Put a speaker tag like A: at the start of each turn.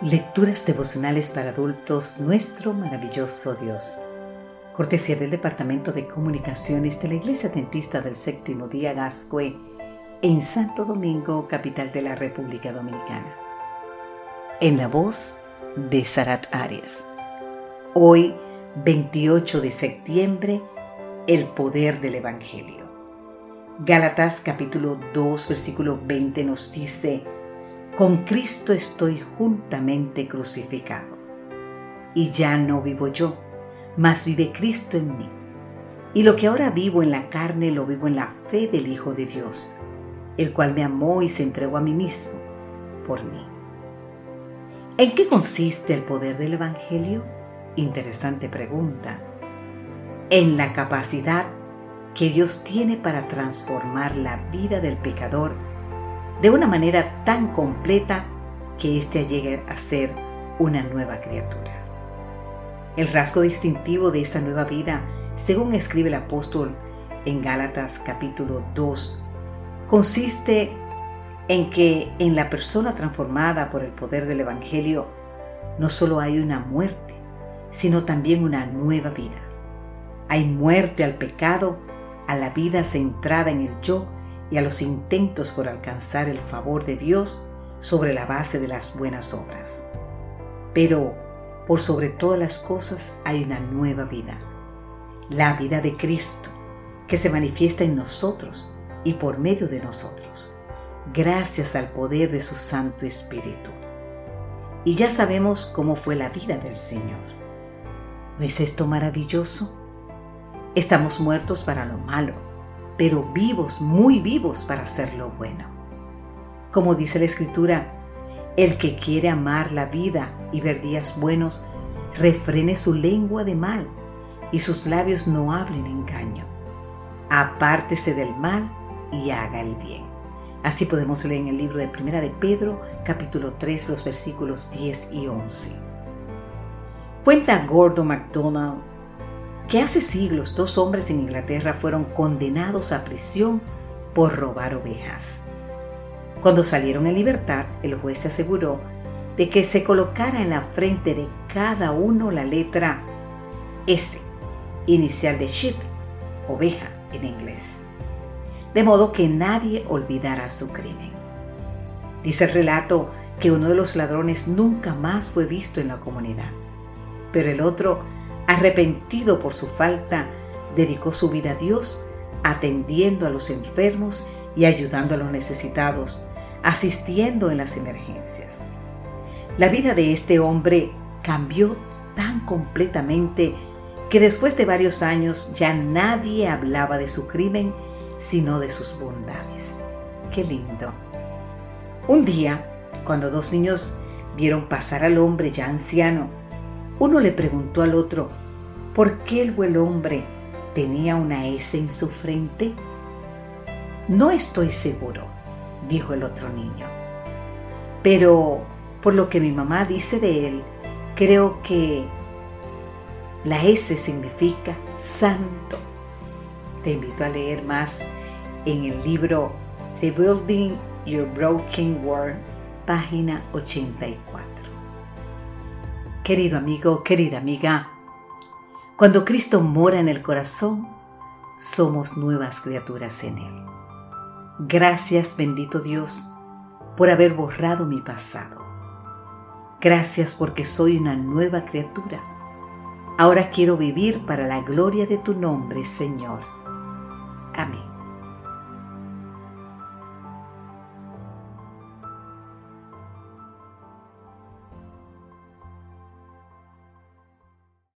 A: Lecturas devocionales para adultos, nuestro maravilloso Dios. Cortesía del Departamento de Comunicaciones de la Iglesia Dentista del Séptimo Día Gascue en Santo Domingo, capital de la República Dominicana. En la voz de Sarat Arias. Hoy, 28 de septiembre, el poder del Evangelio. Gálatas capítulo 2, versículo 20 nos dice, con Cristo estoy juntamente crucificado. Y ya no vivo yo, mas vive Cristo en mí. Y lo que ahora vivo en la carne lo vivo en la fe del Hijo de Dios, el cual me amó y se entregó a mí mismo por mí. ¿En qué consiste el poder del Evangelio? Interesante pregunta. En la capacidad que Dios tiene para transformar la vida del pecador de una manera tan completa que éste llegue a ser una nueva criatura. El rasgo distintivo de esta nueva vida, según escribe el apóstol en Gálatas capítulo 2, consiste en que en la persona transformada por el poder del Evangelio no solo hay una muerte, sino también una nueva vida. Hay muerte al pecado, a la vida centrada en el yo y a los intentos por alcanzar el favor de Dios sobre la base de las buenas obras. Pero por sobre todas las cosas hay una nueva vida, la vida de Cristo, que se manifiesta en nosotros y por medio de nosotros, gracias al poder de su Santo Espíritu. Y ya sabemos cómo fue la vida del Señor. ¿No es esto maravilloso? Estamos muertos para lo malo pero vivos, muy vivos para hacer lo bueno. Como dice la Escritura, el que quiere amar la vida y ver días buenos, refrene su lengua de mal y sus labios no hablen engaño. Apártese del mal y haga el bien. Así podemos leer en el libro de Primera de Pedro, capítulo 3, los versículos 10 y 11. Cuenta Gordo MacDonald que hace siglos dos hombres en Inglaterra fueron condenados a prisión por robar ovejas. Cuando salieron en libertad, el juez se aseguró de que se colocara en la frente de cada uno la letra S, inicial de sheep, oveja en inglés, de modo que nadie olvidara su crimen. Dice el relato que uno de los ladrones nunca más fue visto en la comunidad, pero el otro Arrepentido por su falta, dedicó su vida a Dios, atendiendo a los enfermos y ayudando a los necesitados, asistiendo en las emergencias. La vida de este hombre cambió tan completamente que después de varios años ya nadie hablaba de su crimen, sino de sus bondades. Qué lindo. Un día, cuando dos niños vieron pasar al hombre ya anciano, uno le preguntó al otro, ¿por qué el buen hombre tenía una S en su frente? No estoy seguro, dijo el otro niño. Pero por lo que mi mamá dice de él, creo que la S significa santo. Te invito a leer más en el libro Rebuilding Your Broken World, página 84. Querido amigo, querida amiga, cuando Cristo mora en el corazón, somos nuevas criaturas en Él. Gracias, bendito Dios, por haber borrado mi pasado. Gracias porque soy una nueva criatura. Ahora quiero vivir para la gloria de tu nombre, Señor. Amén.